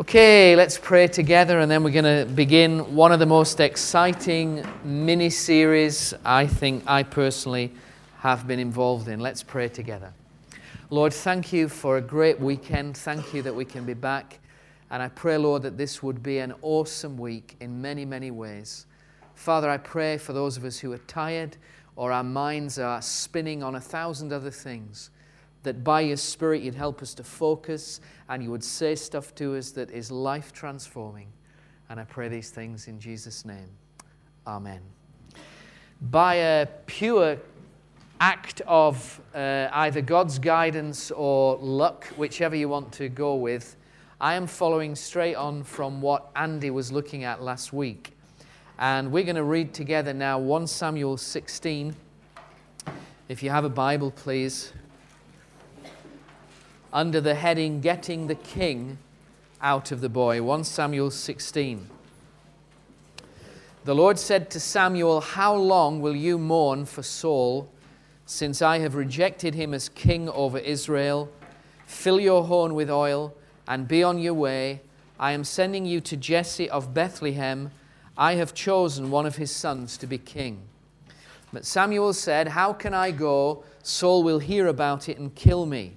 Okay, let's pray together and then we're going to begin one of the most exciting mini series I think I personally have been involved in. Let's pray together. Lord, thank you for a great weekend. Thank you that we can be back. And I pray, Lord, that this would be an awesome week in many, many ways. Father, I pray for those of us who are tired or our minds are spinning on a thousand other things that by your Spirit you'd help us to focus and you would say stuff to us that is life transforming. And I pray these things in Jesus' name. Amen. By a pure act of uh, either God's guidance or luck, whichever you want to go with, I am following straight on from what Andy was looking at last week. And we're going to read together now 1 Samuel 16. If you have a Bible, please under the heading Getting the King Out of the Boy. 1 Samuel 16. The Lord said to Samuel, How long will you mourn for Saul, since I have rejected him as king over Israel? Fill your horn with oil and be on your way. I am sending you to Jesse of Bethlehem. I have chosen one of his sons to be king. But Samuel said, How can I go? Saul will hear about it and kill me.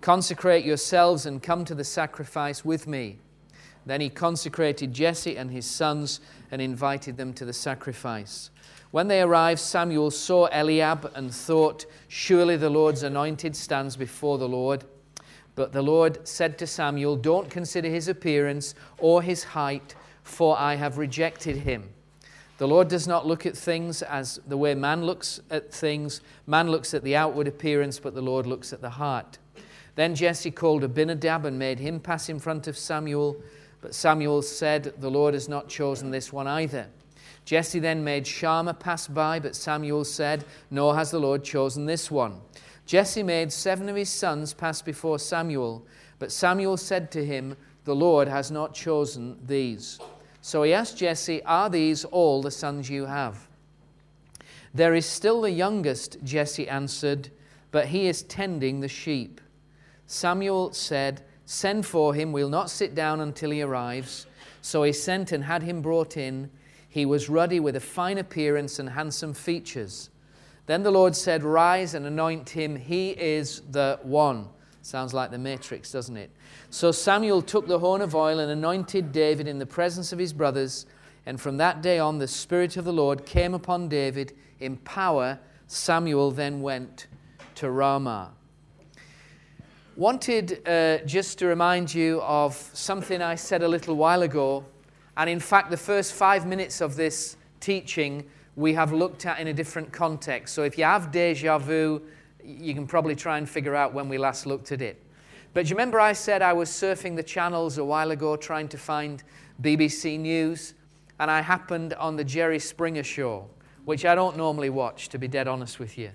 Consecrate yourselves and come to the sacrifice with me. Then he consecrated Jesse and his sons and invited them to the sacrifice. When they arrived, Samuel saw Eliab and thought, Surely the Lord's anointed stands before the Lord. But the Lord said to Samuel, Don't consider his appearance or his height, for I have rejected him. The Lord does not look at things as the way man looks at things. Man looks at the outward appearance, but the Lord looks at the heart. Then Jesse called Abinadab and made him pass in front of Samuel. But Samuel said, The Lord has not chosen this one either. Jesse then made Shammah pass by, but Samuel said, Nor has the Lord chosen this one. Jesse made seven of his sons pass before Samuel, but Samuel said to him, The Lord has not chosen these. So he asked Jesse, Are these all the sons you have? There is still the youngest, Jesse answered, but he is tending the sheep. Samuel said, Send for him, we'll not sit down until he arrives. So he sent and had him brought in. He was ruddy with a fine appearance and handsome features. Then the Lord said, Rise and anoint him. He is the one. Sounds like the Matrix, doesn't it? So Samuel took the horn of oil and anointed David in the presence of his brothers. And from that day on, the Spirit of the Lord came upon David in power. Samuel then went to Ramah wanted uh, just to remind you of something I said a little while ago. And in fact, the first five minutes of this teaching we have looked at in a different context. So if you have deja vu, you can probably try and figure out when we last looked at it. But do you remember I said I was surfing the channels a while ago trying to find BBC News? And I happened on the Jerry Springer show, which I don't normally watch, to be dead honest with you.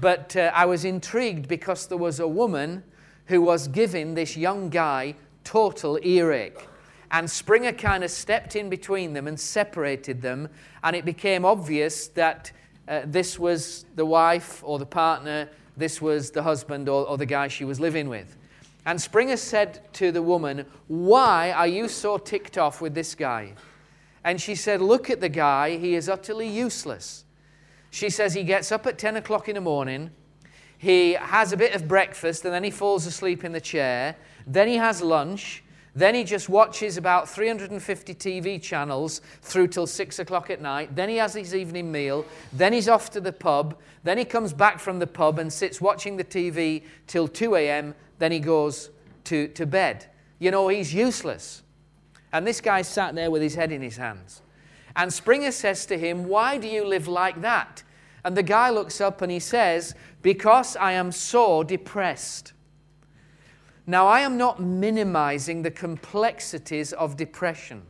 But uh, I was intrigued because there was a woman who was giving this young guy total earache. And Springer kind of stepped in between them and separated them, and it became obvious that uh, this was the wife or the partner, this was the husband or, or the guy she was living with. And Springer said to the woman, Why are you so ticked off with this guy? And she said, Look at the guy, he is utterly useless. She says he gets up at 10 o'clock in the morning, he has a bit of breakfast and then he falls asleep in the chair. Then he has lunch. Then he just watches about 350 TV channels through till 6 o'clock at night. Then he has his evening meal. Then he's off to the pub. Then he comes back from the pub and sits watching the TV till 2 a.m. Then he goes to, to bed. You know, he's useless. And this guy sat there with his head in his hands. And Springer says to him, Why do you live like that? And the guy looks up and he says, Because I am so depressed. Now, I am not minimizing the complexities of depression,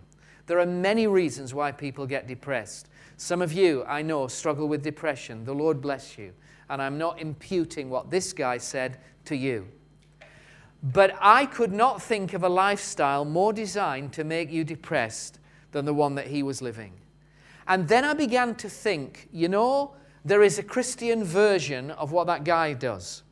There are many reasons why people get depressed. Some of you, I know, struggle with depression. The Lord bless you. And I'm not imputing what this guy said to you. But I could not think of a lifestyle more designed to make you depressed than the one that he was living. And then I began to think, you know, there is a Christian version of what that guy does.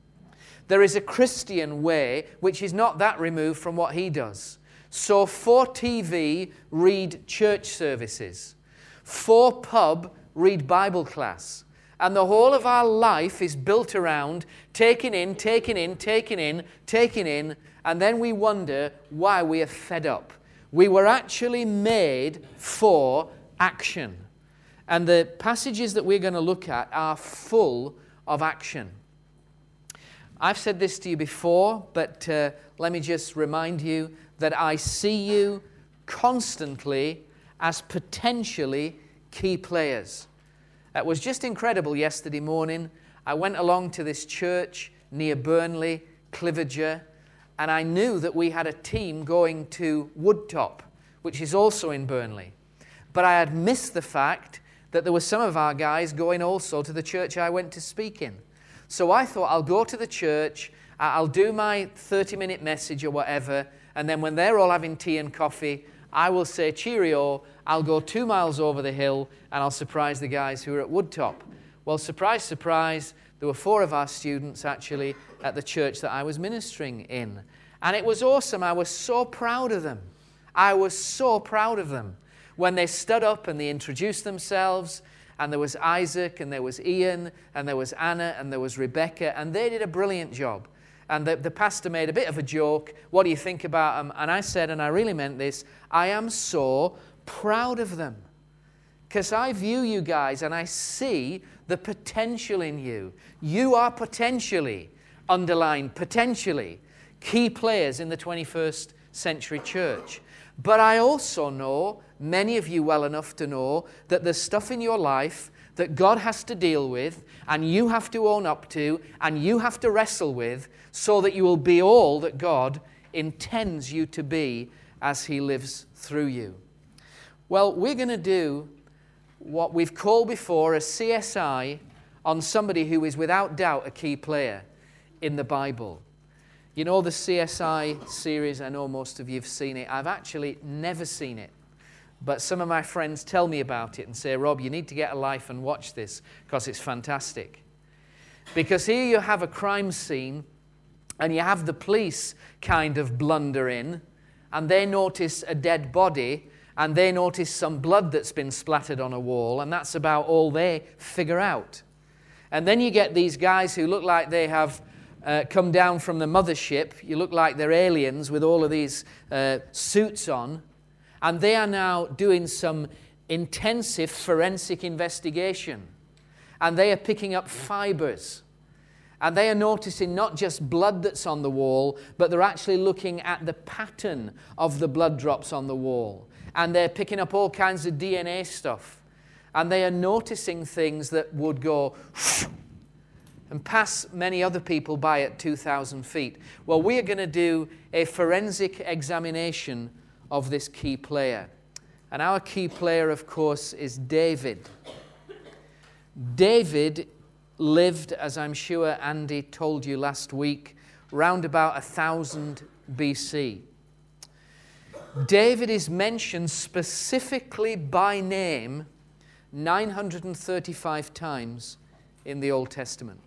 There is a Christian way which is not that removed from what he does. So, for TV, read church services. For pub, read Bible class. And the whole of our life is built around taking in, taking in, taking in, taking in, and then we wonder why we are fed up. We were actually made for action. And the passages that we're going to look at are full of action. I've said this to you before, but uh, let me just remind you that I see you constantly as potentially key players. It was just incredible yesterday morning. I went along to this church near Burnley, Cliviger, and I knew that we had a team going to Woodtop, which is also in Burnley. But I had missed the fact that there were some of our guys going also to the church I went to speak in. So I thought I'll go to the church, I'll do my 30 minute message or whatever, and then when they're all having tea and coffee, I will say, Cheerio, I'll go two miles over the hill and I'll surprise the guys who are at Woodtop. Well, surprise, surprise, there were four of our students actually at the church that I was ministering in. And it was awesome. I was so proud of them. I was so proud of them when they stood up and they introduced themselves, and there was Isaac, and there was Ian, and there was Anna, and there was Rebecca, and they did a brilliant job. And the, the pastor made a bit of a joke. What do you think about them? And I said, and I really meant this, I am so proud of them. Because I view you guys and I see the potential in you. You are potentially, underlined potentially, key players in the 21st century church. But I also know many of you well enough to know that there's stuff in your life that God has to deal with and you have to own up to and you have to wrestle with so that you will be all that God intends you to be as He lives through you. Well, we're going to do what we've called before a CSI on somebody who is without doubt a key player in the Bible. You know the CSI series, I know most of you have seen it. I've actually never seen it. But some of my friends tell me about it and say, Rob, you need to get a life and watch this because it's fantastic. Because here you have a crime scene and you have the police kind of blunder in and they notice a dead body and they notice some blood that's been splattered on a wall and that's about all they figure out. And then you get these guys who look like they have uh, come down from the mothership. You look like they're aliens with all of these uh, suits on and they are now doing some intensive forensic investigation. And they are picking up fibers. And they are noticing not just blood that's on the wall, but they're actually looking at the pattern of the blood drops on the wall. And they're picking up all kinds of DNA stuff. And they are noticing things that would go and pass many other people by at 2,000 feet. Well, we are going to do a forensic examination of this key player. And our key player, of course, is David. David lived, as I'm sure Andy told you last week, round about 1000 BC. David is mentioned specifically by name 935 times in the Old Testament.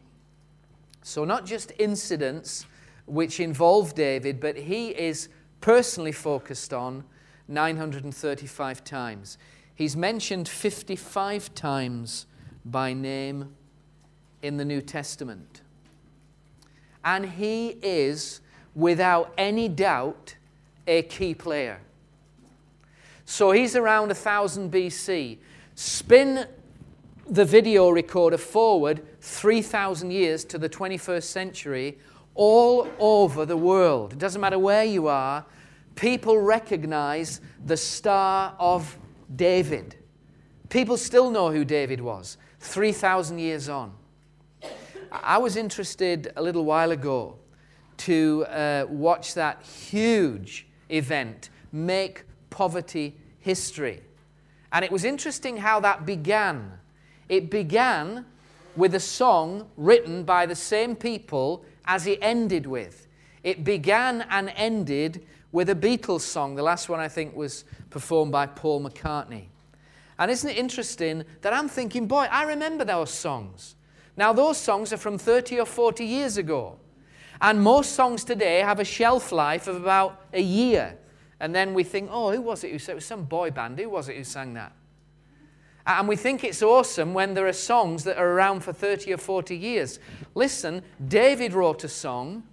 So, not just incidents which involve David, but he is personally focused on 935 times. He's mentioned 55 times by name in the New Testament. And he is, without any doubt, a key player. So he's around 1000 BC. Spin the video recorder forward 3,000 years to the 21st century, all over the world. It doesn't matter where you are, people recognize the Star of David. People still know who David was 3,000 years on. I was interested a little while ago to uh, watch that huge event, Make Poverty history. And it was interesting how that began. It began with a song written by the same people as it ended with. It began and ended with a Beatles song. The last one, I think, was performed by Paul McCartney. And isn't it interesting that I'm thinking, boy, I remember those songs. Now, those songs are from 30 or 40 years ago. And most songs today have a shelf life of about a year. And then we think, oh, who was it who said it? was some boy band. Who was it who sang that? And we think it's awesome when there are songs that are around for 30 or 40 years. Listen, David wrote a song,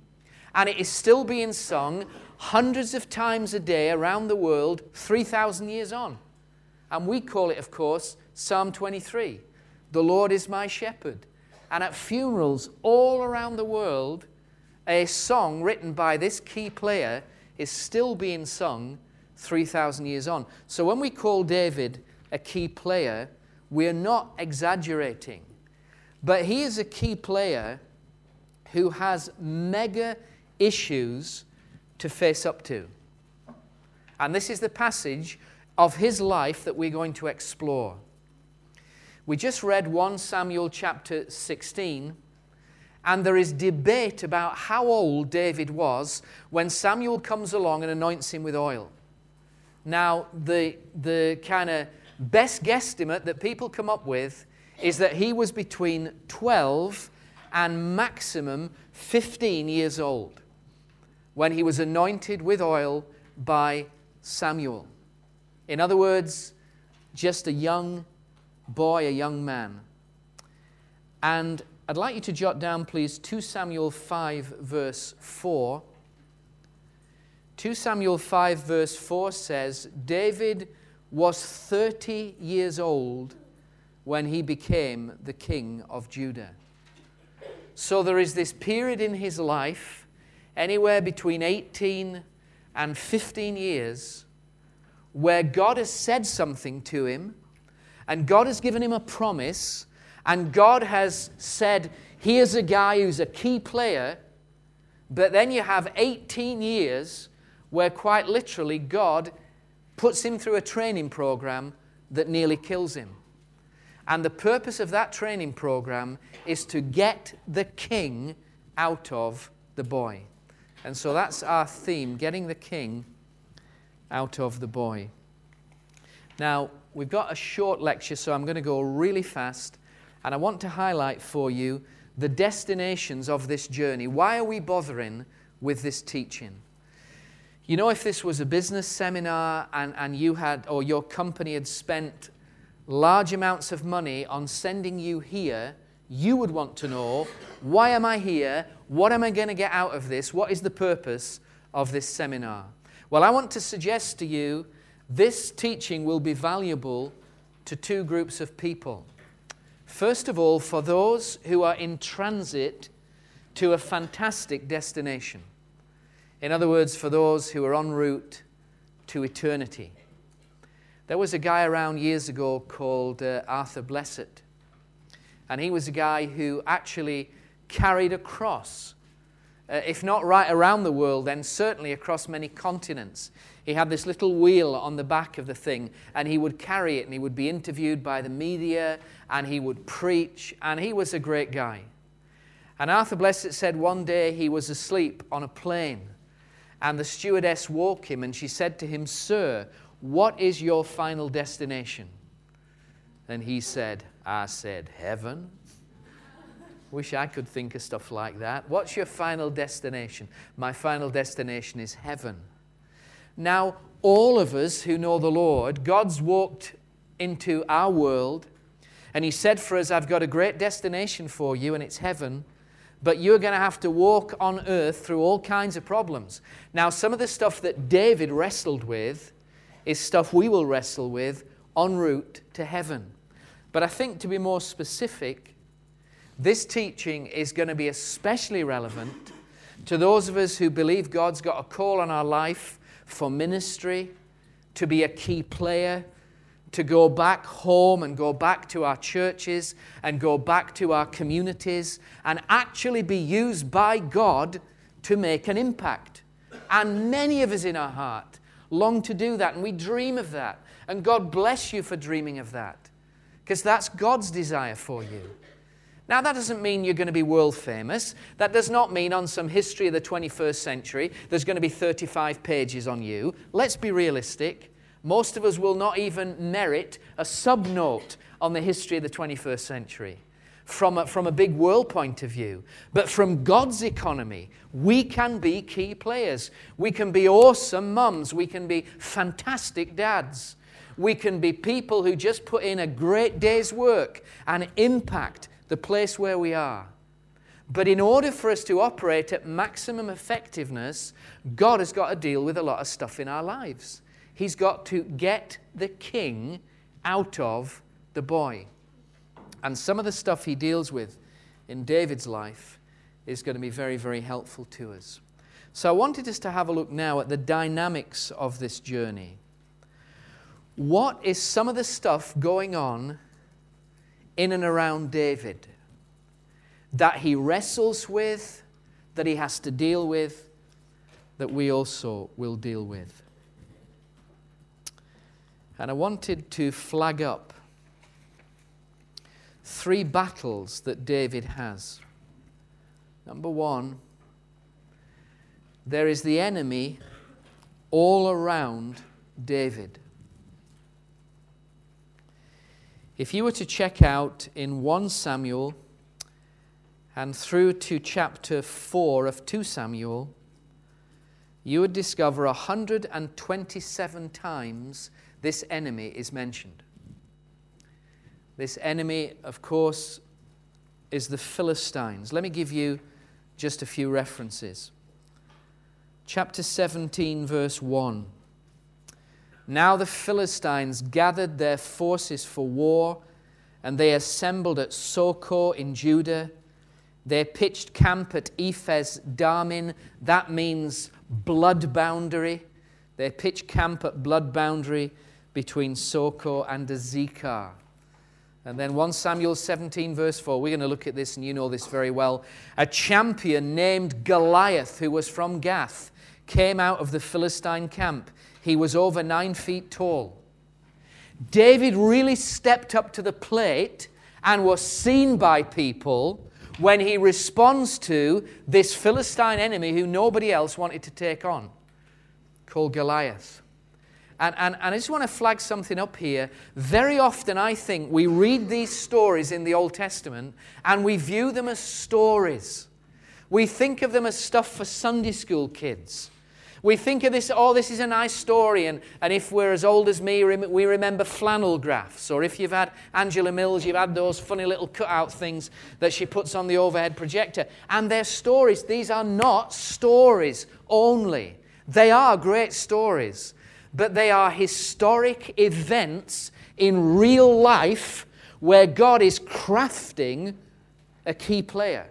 and it is still being sung hundreds of times a day around the world, 3,000 years on. And we call it, of course, Psalm 23 The Lord is my shepherd. And at funerals all around the world, a song written by this key player is still being sung 3,000 years on. So when we call David a key player, we're not exaggerating. But he is a key player who has mega issues to face up to. And this is the passage of his life that we're going to explore. We just read 1 Samuel chapter 16, and there is debate about how old David was when Samuel comes along and anoints him with oil. Now, the, the kind of best guesstimate that people come up with is that he was between 12 and maximum 15 years old when he was anointed with oil by Samuel. In other words, just a young boy, a young man. And I'd like you to jot down, please, 2 Samuel 5, verse 4. 2 Samuel 5, verse 4 says, David was 30 years old when he became the king of Judah. So there is this period in his life, anywhere between 18 and 15 years, where God has said something to him, and God has given him a promise, and God has said, Here's a guy who's a key player. But then you have 18 years where, quite literally, God puts him through a training program that nearly kills him. And the purpose of that training program is to get the king out of the boy. And so that's our theme getting the king out of the boy. Now, we've got a short lecture, so I'm going to go really fast. And I want to highlight for you the destinations of this journey. Why are we bothering with this teaching? You know, if this was a business seminar and, and you had, or your company had spent large amounts of money on sending you here, you would want to know why am I here? What am I going to get out of this? What is the purpose of this seminar? Well, I want to suggest to you this teaching will be valuable to two groups of people. First of all, for those who are in transit to a fantastic destination. In other words, for those who are en route to eternity. There was a guy around years ago called uh, Arthur Blessitt, and he was a guy who actually carried a cross, uh, if not right around the world, then certainly across many continents. He had this little wheel on the back of the thing, and he would carry it, and he would be interviewed by the media, and he would preach, and he was a great guy. And Arthur Blessitt said one day he was asleep on a plane and the stewardess woke him and she said to him, Sir, what is your final destination? And he said, I said, Heaven. Wish I could think of stuff like that. What's your final destination? My final destination is heaven. Now, all of us who know the Lord, God's walked into our world and He said for us, I've got a great destination for you, and it's heaven but you're going to have to walk on earth through all kinds of problems. Now, some of the stuff that David wrestled with is stuff we will wrestle with en route to heaven. But I think to be more specific, this teaching is going to be especially relevant to those of us who believe God's got a call on our life for ministry, to be a key player, to go back home and go back to our churches and go back to our communities and actually be used by God to make an impact. And many of us in our heart long to do that, and we dream of that. And God bless you for dreaming of that, because that's God's desire for you. Now, that doesn't mean you're going to be world famous. That does not mean on some history of the 21st century there's going to be 35 pages on you. Let's be realistic. Most of us will not even merit a subnote on the history of the 21st century from a, from a big world point of view. But from God's economy, we can be key players. We can be awesome mums. We can be fantastic dads. We can be people who just put in a great day's work and impact the place where we are. But in order for us to operate at maximum effectiveness, God has got to deal with a lot of stuff in our lives. He's got to get the king out of the boy. And some of the stuff he deals with in David's life is going to be very, very helpful to us. So I wanted us to have a look now at the dynamics of this journey. What is some of the stuff going on in and around David that he wrestles with, that he has to deal with, that we also will deal with. And I wanted to flag up three battles that David has. Number one, there is the enemy all around David. If you were to check out in 1 Samuel and through to chapter 4 of 2 Samuel, you would discover 127 times this enemy is mentioned. This enemy, of course, is the Philistines. Let me give you just a few references. Chapter 17, verse 1. Now the Philistines gathered their forces for war, and they assembled at Socoh in Judah. They pitched camp at Ephes Dammim. That means blood boundary. They pitched camp at blood boundary between Socoh and Azekah. And then 1 Samuel 17, verse 4, we're going to look at this, and you know this very well. A champion named Goliath, who was from Gath, came out of the Philistine camp. He was over nine feet tall. David really stepped up to the plate and was seen by people when he responds to this Philistine enemy who nobody else wanted to take on, called Goliath. And, and, and I just want to flag something up here. Very often, I think we read these stories in the Old Testament and we view them as stories. We think of them as stuff for Sunday school kids. We think of this, oh, this is a nice story. And, and if we're as old as me, we remember flannel graphs. Or if you've had Angela Mills, you've had those funny little cutout things that she puts on the overhead projector. And they're stories. These are not stories only, they are great stories. But they are historic events in real life where God is crafting a key player.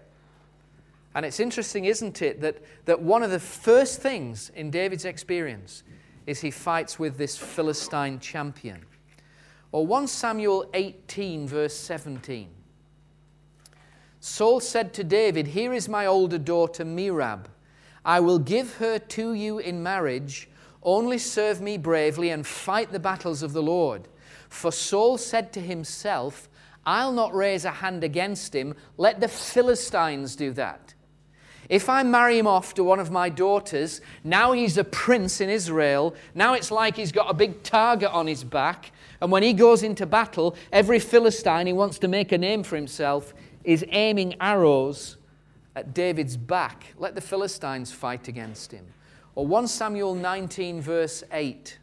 And it's interesting, isn't it, that, that one of the first things in David's experience is he fights with this Philistine champion. Or 1 Samuel 18, verse 17. Saul said to David, Here is my older daughter Merab. I will give her to you in marriage. Only serve me bravely and fight the battles of the Lord. For Saul said to himself, I'll not raise a hand against him. Let the Philistines do that. If I marry him off to one of my daughters, now he's a prince in Israel. Now it's like he's got a big target on his back. And when he goes into battle, every Philistine he wants to make a name for himself is aiming arrows at David's back. Let the Philistines fight against him. Or 1 Samuel 19, verse 8.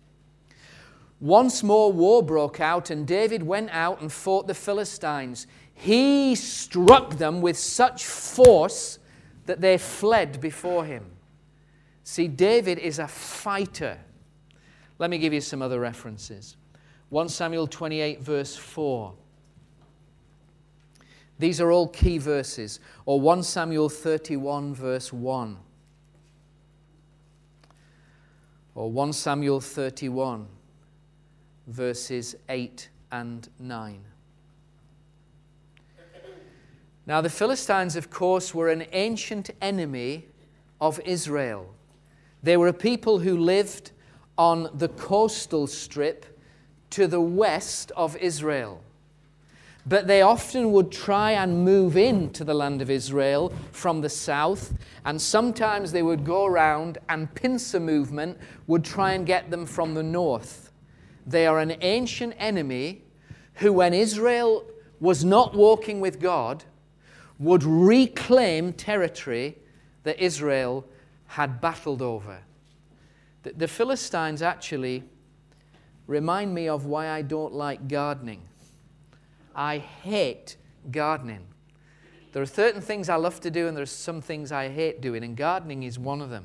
Once more war broke out, and David went out and fought the Philistines. He struck them with such force that they fled before him. See, David is a fighter. Let me give you some other references. 1 Samuel 28, verse 4. These are all key verses. Or 1 Samuel 31, verse 1. Or 1 Samuel 31, verses 8 and 9. Now, the Philistines, of course, were an ancient enemy of Israel. They were a people who lived on the coastal strip to the west of Israel. But they often would try and move into the land of Israel from the south, and sometimes they would go around, and pincer movement would try and get them from the north. They are an ancient enemy who, when Israel was not walking with God, would reclaim territory that Israel had battled over. The, the Philistines actually remind me of why I don't like gardening. I hate gardening. There are certain things I love to do, and there are some things I hate doing, and gardening is one of them.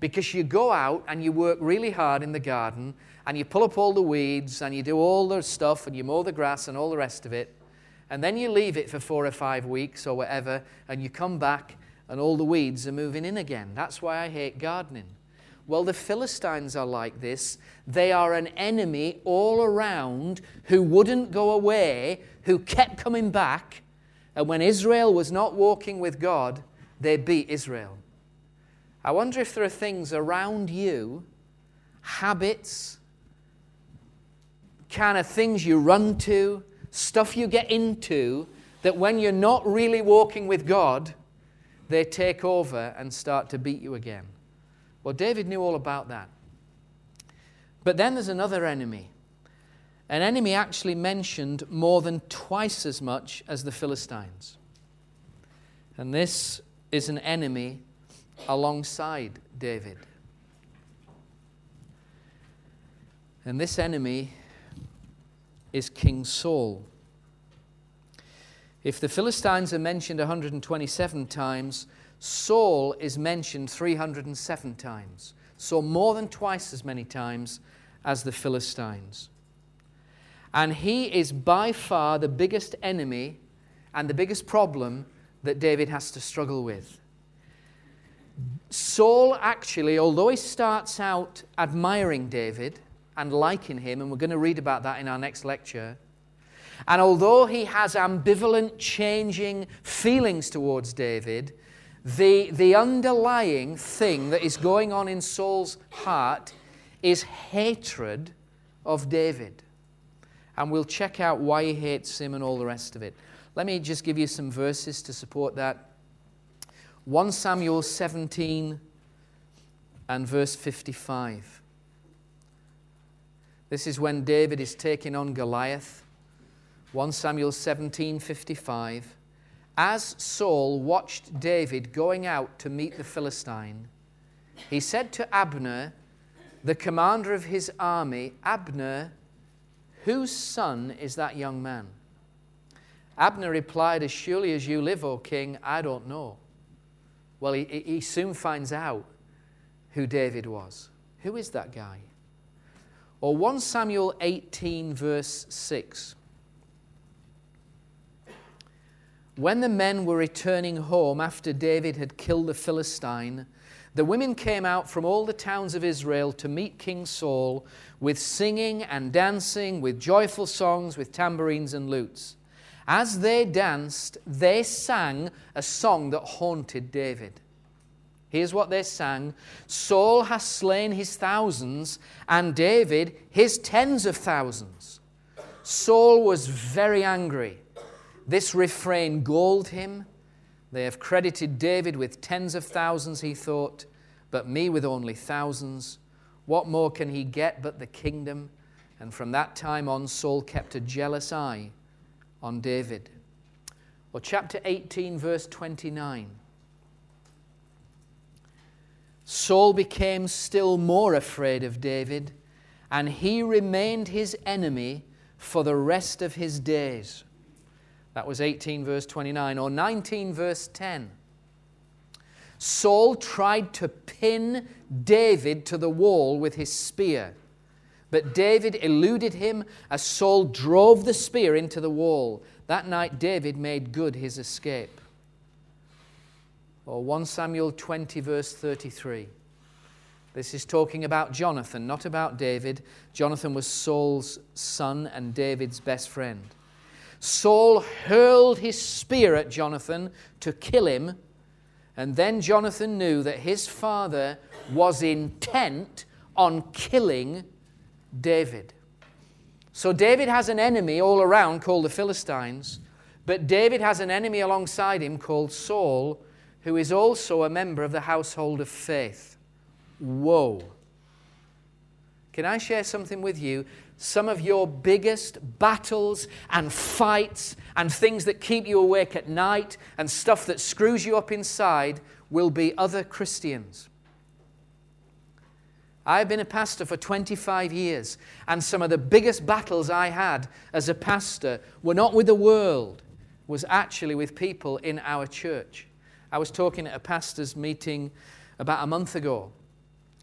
Because you go out and you work really hard in the garden, and you pull up all the weeds, and you do all the stuff, and you mow the grass and all the rest of it, and then you leave it for four or five weeks or whatever, and you come back, and all the weeds are moving in again. That's why I hate gardening. Well, the Philistines are like this. They are an enemy all around who wouldn't go away, who kept coming back. And when Israel was not walking with God, they beat Israel. I wonder if there are things around you, habits, kind of things you run to, stuff you get into, that when you're not really walking with God, they take over and start to beat you again. Well, David knew all about that. But then there's another enemy. An enemy actually mentioned more than twice as much as the Philistines. And this is an enemy alongside David. And this enemy is King Saul. If the Philistines are mentioned 127 times, Saul is mentioned 307 times, so more than twice as many times as the Philistines. And he is by far the biggest enemy and the biggest problem that David has to struggle with. Saul actually, although he starts out admiring David and liking him, and we're going to read about that in our next lecture, and although he has ambivalent, changing feelings towards David, the, the underlying thing that is going on in Saul's heart is hatred of David. And we'll check out why he hates him and all the rest of it. Let me just give you some verses to support that. 1 Samuel 17 and verse 55. This is when David is taking on Goliath. 1 Samuel 17 55. As Saul watched David going out to meet the Philistine, he said to Abner, the commander of his army, Abner, whose son is that young man? Abner replied, As surely as you live, O king, I don't know. Well, he, he soon finds out who David was. Who is that guy? Or 1 Samuel 18, verse 6. When the men were returning home after David had killed the Philistine, the women came out from all the towns of Israel to meet King Saul with singing and dancing, with joyful songs, with tambourines and lutes. As they danced, they sang a song that haunted David. Here's what they sang Saul has slain his thousands, and David his tens of thousands. Saul was very angry this refrain galled him. They have credited David with tens of thousands, he thought, but me with only thousands. What more can he get but the kingdom? And from that time on, Saul kept a jealous eye on David. Or chapter 18, verse 29. Saul became still more afraid of David, and he remained his enemy for the rest of his days. That was 18, verse 29, or 19, verse 10. Saul tried to pin David to the wall with his spear, but David eluded him as Saul drove the spear into the wall. That night, David made good his escape. Or 1 Samuel 20, verse 33. This is talking about Jonathan, not about David. Jonathan was Saul's son and David's best friend. Saul hurled his spear at Jonathan to kill him, and then Jonathan knew that his father was intent on killing David. So David has an enemy all around called the Philistines, but David has an enemy alongside him called Saul, who is also a member of the household of faith. Whoa. Can I share something with you? Some of your biggest battles and fights and things that keep you awake at night and stuff that screws you up inside will be other Christians. I've been a pastor for 25 years, and some of the biggest battles I had as a pastor were not with the world, was actually with people in our church. I was talking at a pastor's meeting about a month ago,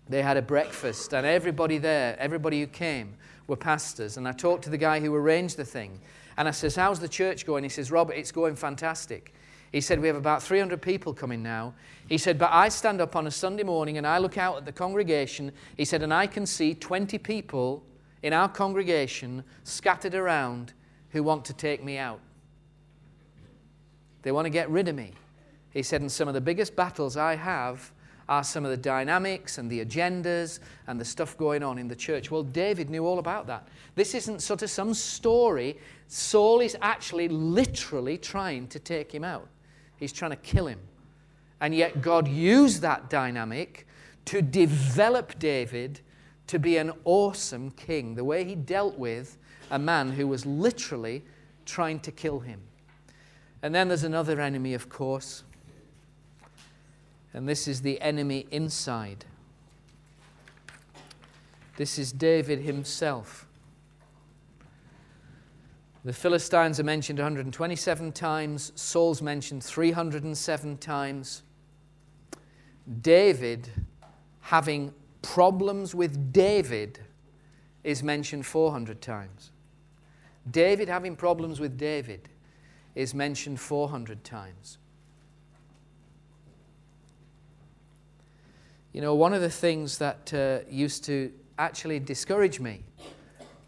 they had a breakfast, and everybody there, everybody who came, were pastors. And I talked to the guy who arranged the thing. And I says, How's the church going? He says, Robert, it's going fantastic. He said, We have about 300 people coming now. He said, But I stand up on a Sunday morning and I look out at the congregation. He said, And I can see 20 people in our congregation scattered around who want to take me out. They want to get rid of me. He said, And some of the biggest battles I have are some of the dynamics and the agendas and the stuff going on in the church. Well, David knew all about that. This isn't sort of some story. Saul is actually literally trying to take him out, he's trying to kill him. And yet, God used that dynamic to develop David to be an awesome king, the way he dealt with a man who was literally trying to kill him. And then there's another enemy, of course, and this is the enemy inside. This is David himself. The Philistines are mentioned 127 times, Saul's mentioned 307 times. David having problems with David is mentioned 400 times. David having problems with David is mentioned 400 times. You know, one of the things that uh, used to actually discourage me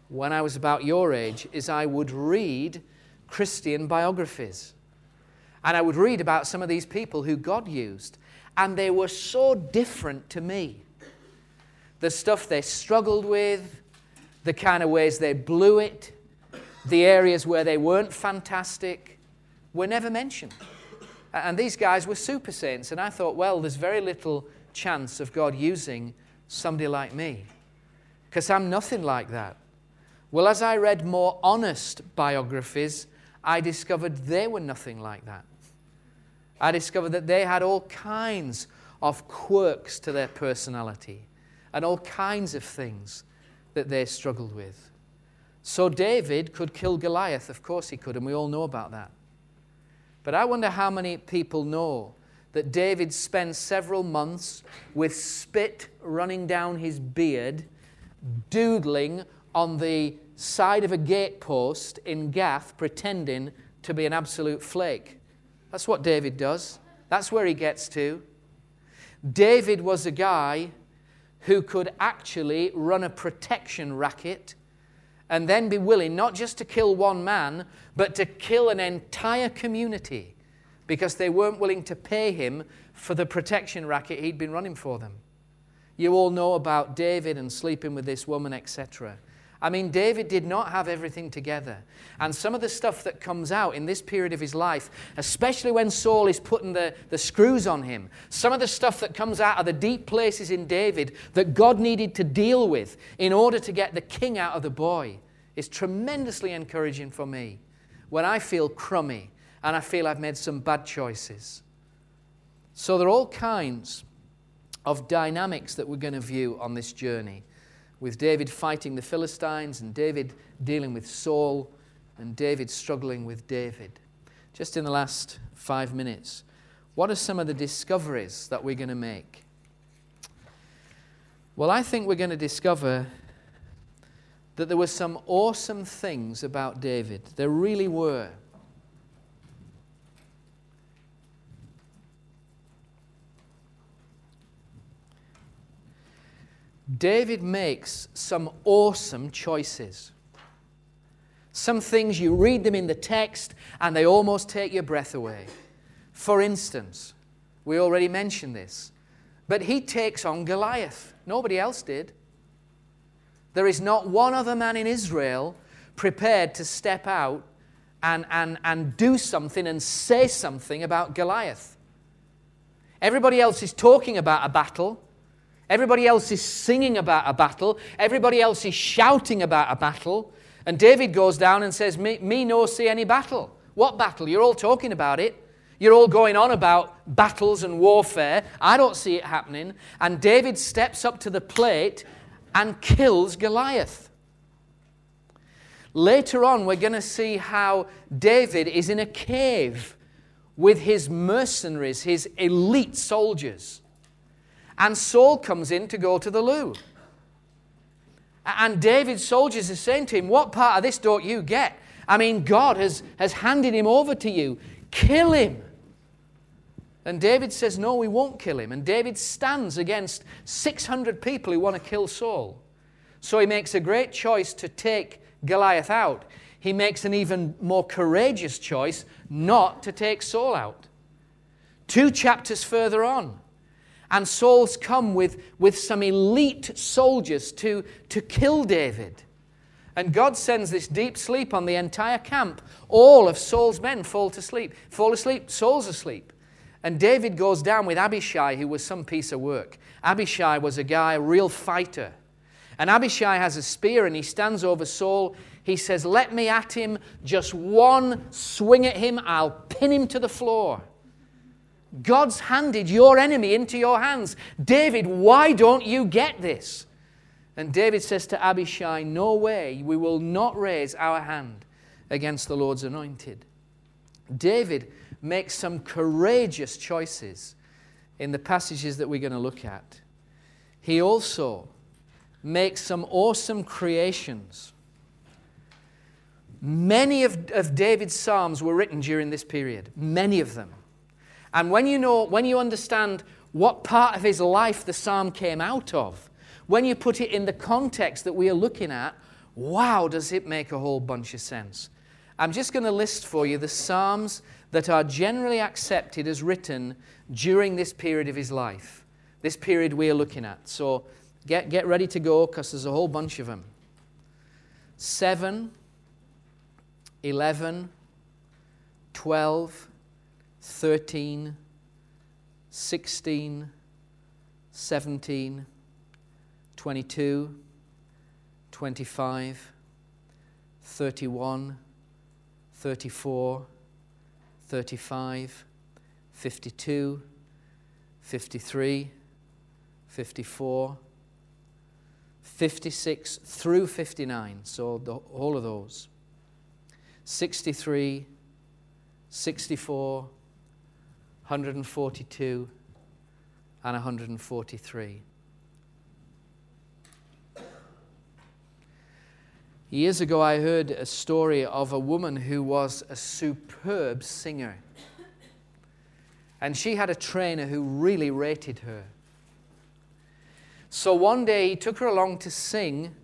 when I was about your age is I would read Christian biographies. And I would read about some of these people who God used, and they were so different to me. The stuff they struggled with, the kind of ways they blew it, the areas where they weren't fantastic were never mentioned. And these guys were super saints, and I thought, well, there's very little chance of God using somebody like me because I'm nothing like that. Well, as I read more honest biographies, I discovered they were nothing like that. I discovered that they had all kinds of quirks to their personality and all kinds of things that they struggled with. So David could kill Goliath, of course he could, and we all know about that. But I wonder how many people know that David spent several months with spit running down his beard, doodling on the side of a gatepost in Gath, pretending to be an absolute flake. That's what David does. That's where he gets to. David was a guy who could actually run a protection racket and then be willing not just to kill one man, but to kill an entire community because they weren't willing to pay him for the protection racket he'd been running for them. You all know about David and sleeping with this woman, etc. I mean, David did not have everything together. And some of the stuff that comes out in this period of his life, especially when Saul is putting the, the screws on him, some of the stuff that comes out of the deep places in David that God needed to deal with in order to get the king out of the boy is tremendously encouraging for me when I feel crummy and I feel I've made some bad choices. So there are all kinds of dynamics that we're going to view on this journey with David fighting the Philistines and David dealing with Saul and David struggling with David. Just in the last five minutes, what are some of the discoveries that we're going to make? Well, I think we're going to discover that there were some awesome things about David. There really were. David makes some awesome choices. Some things you read them in the text and they almost take your breath away. For instance, we already mentioned this, but he takes on Goliath. Nobody else did. There is not one other man in Israel prepared to step out and, and, and do something and say something about Goliath. Everybody else is talking about a battle. Everybody else is singing about a battle. Everybody else is shouting about a battle. And David goes down and says, Me, me no see any battle. What battle? You're all talking about it. You're all going on about battles and warfare. I don't see it happening. And David steps up to the plate and kills Goliath. Later on, we're going to see how David is in a cave with his mercenaries, his elite soldiers. And Saul comes in to go to the loo. And David's soldiers are saying to him, What part of this don't you get? I mean, God has, has handed him over to you. Kill him. And David says, No, we won't kill him. And David stands against 600 people who want to kill Saul. So he makes a great choice to take Goliath out. He makes an even more courageous choice not to take Saul out. Two chapters further on, and Saul's come with, with some elite soldiers to, to kill David. And God sends this deep sleep on the entire camp. All of Saul's men fall to sleep, fall asleep. Saul's asleep. And David goes down with Abishai, who was some piece of work. Abishai was a guy, a real fighter. And Abishai has a spear and he stands over Saul. He says, Let me at him, just one swing at him, I'll pin him to the floor. God's handed your enemy into your hands. David, why don't you get this? And David says to Abishai, No way, we will not raise our hand against the Lord's anointed. David makes some courageous choices in the passages that we're going to look at. He also makes some awesome creations. Many of, of David's Psalms were written during this period, many of them. And when you know, when you understand what part of his life the psalm came out of, when you put it in the context that we are looking at, wow, does it make a whole bunch of sense. I'm just going to list for you the psalms that are generally accepted as written during this period of his life, this period we are looking at. So get, get ready to go because there's a whole bunch of them. 7, 11, 12, 13, 16, 17, 22, 25, 31, 34, 35, 52, 53, 54, 56 through 59, so the, all of those. 63, 64, 142, and 143. Years ago, I heard a story of a woman who was a superb singer. And she had a trainer who really rated her. So one day he took her along to sing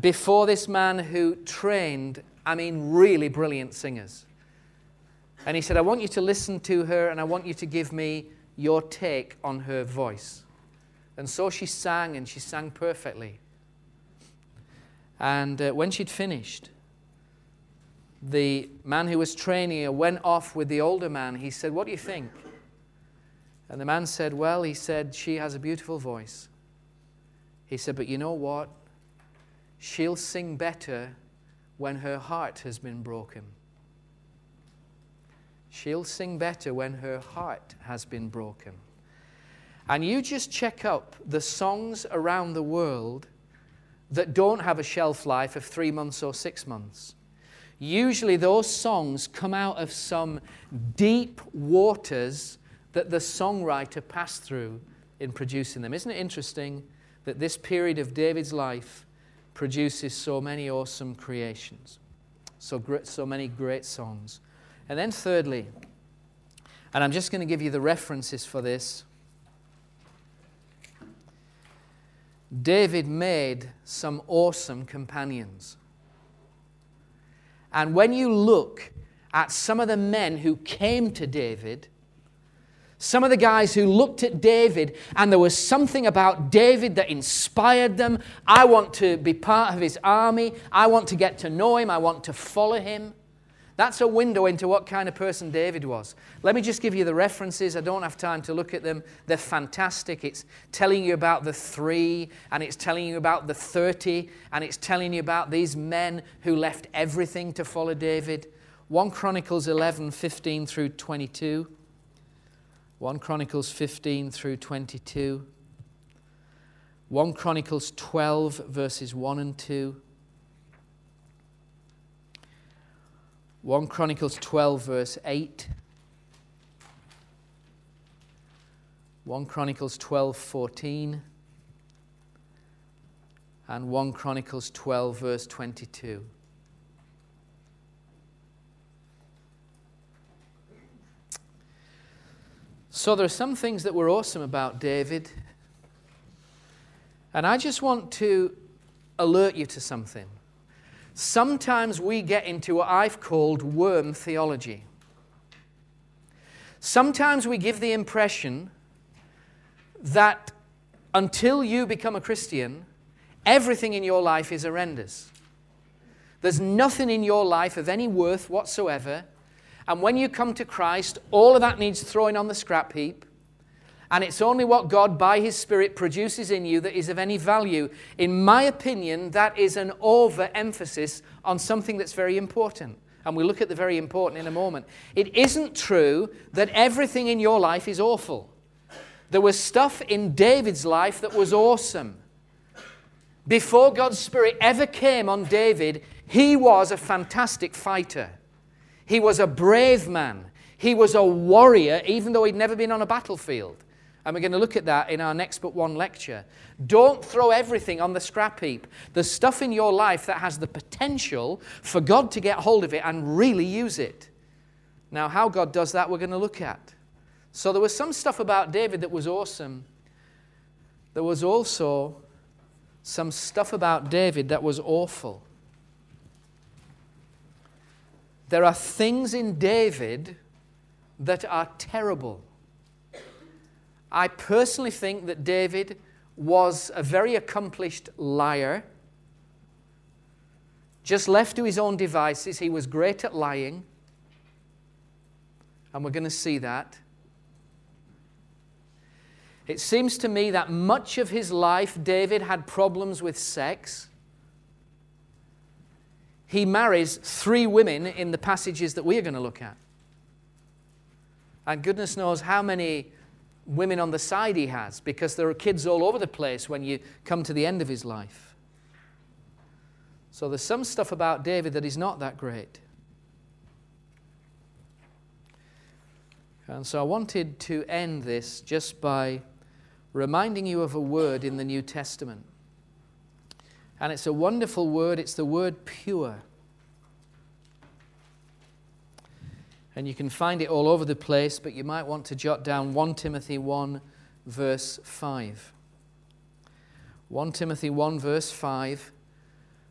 before this man who trained, I mean, really brilliant singers. And he said, I want you to listen to her and I want you to give me your take on her voice. And so she sang, and she sang perfectly. And uh, when she'd finished, the man who was training her went off with the older man. He said, What do you think? And the man said, Well, he said, she has a beautiful voice. He said, But you know what? She'll sing better when her heart has been broken. She'll sing better when her heart has been broken. And you just check up the songs around the world that don't have a shelf life of three months or six months. Usually, those songs come out of some deep waters that the songwriter passed through in producing them. Isn't it interesting that this period of David's life produces so many awesome creations, so, so many great songs? And then, thirdly, and I'm just going to give you the references for this. David made some awesome companions. And when you look at some of the men who came to David, Some of the guys who looked at David and there was something about David that inspired them. I want to be part of his army. I want to get to know him. I want to follow him. That's a window into what kind of person David was. Let me just give you the references. I don't have time to look at them. They're fantastic. It's telling you about the three, and it's telling you about the 30, and it's telling you about these men who left everything to follow David. 1 Chronicles 11 15 through 22. 1 Chronicles 15 through 22. 1 Chronicles 12, verses 1 and 2. 1 Chronicles 12, verse 8. 1 Chronicles 12, 14. And 1 Chronicles 12, verse 22. So there are some things that were awesome about David. And I just want to alert you to something. Sometimes we get into what I've called worm theology. Sometimes we give the impression that until you become a Christian, everything in your life is horrendous. There's nothing in your life of any worth whatsoever and when you come to Christ, all of that needs throwing on the scrap heap. And it's only what God, by His Spirit, produces in you that is of any value. In my opinion, that is an overemphasis on something that's very important. And we'll look at the very important in a moment. It isn't true that everything in your life is awful. There was stuff in David's life that was awesome. Before God's Spirit ever came on David, he was a fantastic fighter. He was a brave man. He was a warrior, even though he'd never been on a battlefield. And we're going to look at that in our next but one lecture. Don't throw everything on the scrap heap. There's stuff in your life that has the potential for God to get hold of it and really use it. Now, how God does that, we're going to look at. So, there was some stuff about David that was awesome. There was also some stuff about David that was awful. There are things in David that are terrible. I personally think that David was a very accomplished liar. Just left to his own devices, he was great at lying. And we're going to see that. It seems to me that much of his life, David had problems with sex he marries three women in the passages that we are going to look at. And goodness knows how many women on the side he has because there are kids all over the place when you come to the end of his life. So there's some stuff about David that is not that great. And so I wanted to end this just by reminding you of a word in the New Testament. And it's a wonderful word. It's the word pure. And you can find it all over the place, but you might want to jot down 1 Timothy 1, verse 5. 1 Timothy 1, verse 5,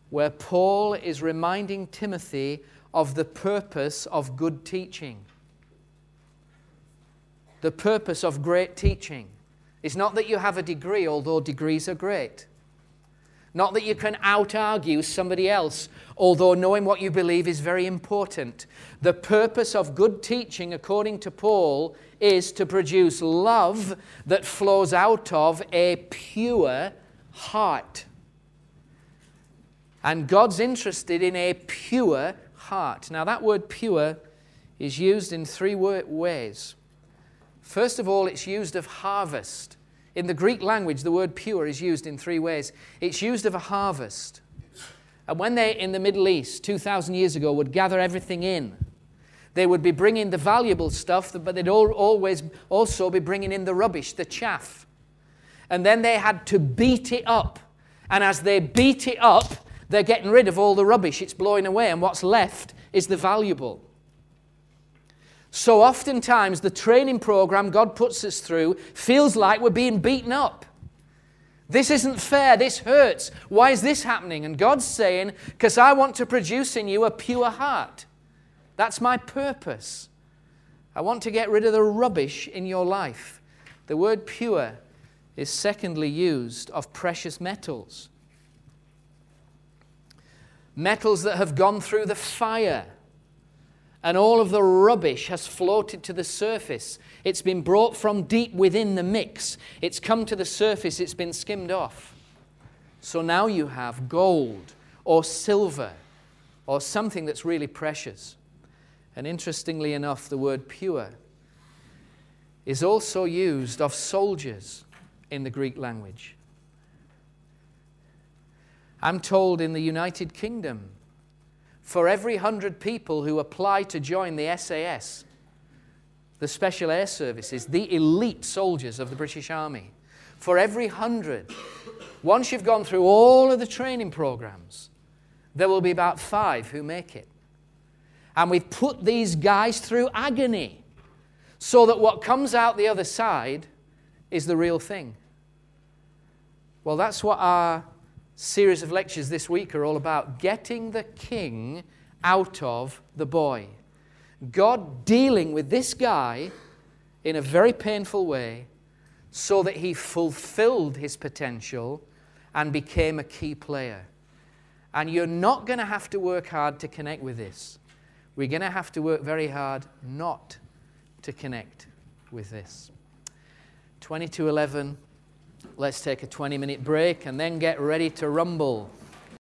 where Paul is reminding Timothy of the purpose of good teaching. The purpose of great teaching is not that you have a degree, although degrees are great. Not that you can out argue somebody else, although knowing what you believe is very important. The purpose of good teaching, according to Paul, is to produce love that flows out of a pure heart. And God's interested in a pure heart. Now, that word pure is used in three ways. First of all, it's used of harvest. In the Greek language, the word pure is used in three ways. It's used of a harvest. And when they, in the Middle East, 2,000 years ago, would gather everything in, they would be bringing the valuable stuff, but they'd always also be bringing in the rubbish, the chaff. And then they had to beat it up. And as they beat it up, they're getting rid of all the rubbish. It's blowing away, and what's left is the valuable. So oftentimes, the training program God puts us through feels like we're being beaten up. This isn't fair. This hurts. Why is this happening? And God's saying, Because I want to produce in you a pure heart. That's my purpose. I want to get rid of the rubbish in your life. The word pure is secondly used of precious metals. Metals that have gone through the fire and all of the rubbish has floated to the surface. It's been brought from deep within the mix. It's come to the surface, it's been skimmed off. So now you have gold or silver or something that's really precious. And interestingly enough, the word pure is also used of soldiers in the Greek language. I'm told in the United Kingdom, for every hundred people who apply to join the SAS, the Special Air Services, the elite soldiers of the British Army, for every hundred, once you've gone through all of the training programs, there will be about five who make it. And we've put these guys through agony so that what comes out the other side is the real thing. Well, that's what our series of lectures this week are all about getting the king out of the boy. God dealing with this guy in a very painful way so that he fulfilled his potential and became a key player. And you're not going to have to work hard to connect with this. We're going to have to work very hard not to connect with this. 2211, let's take a 20 minute break and then get ready to rumble.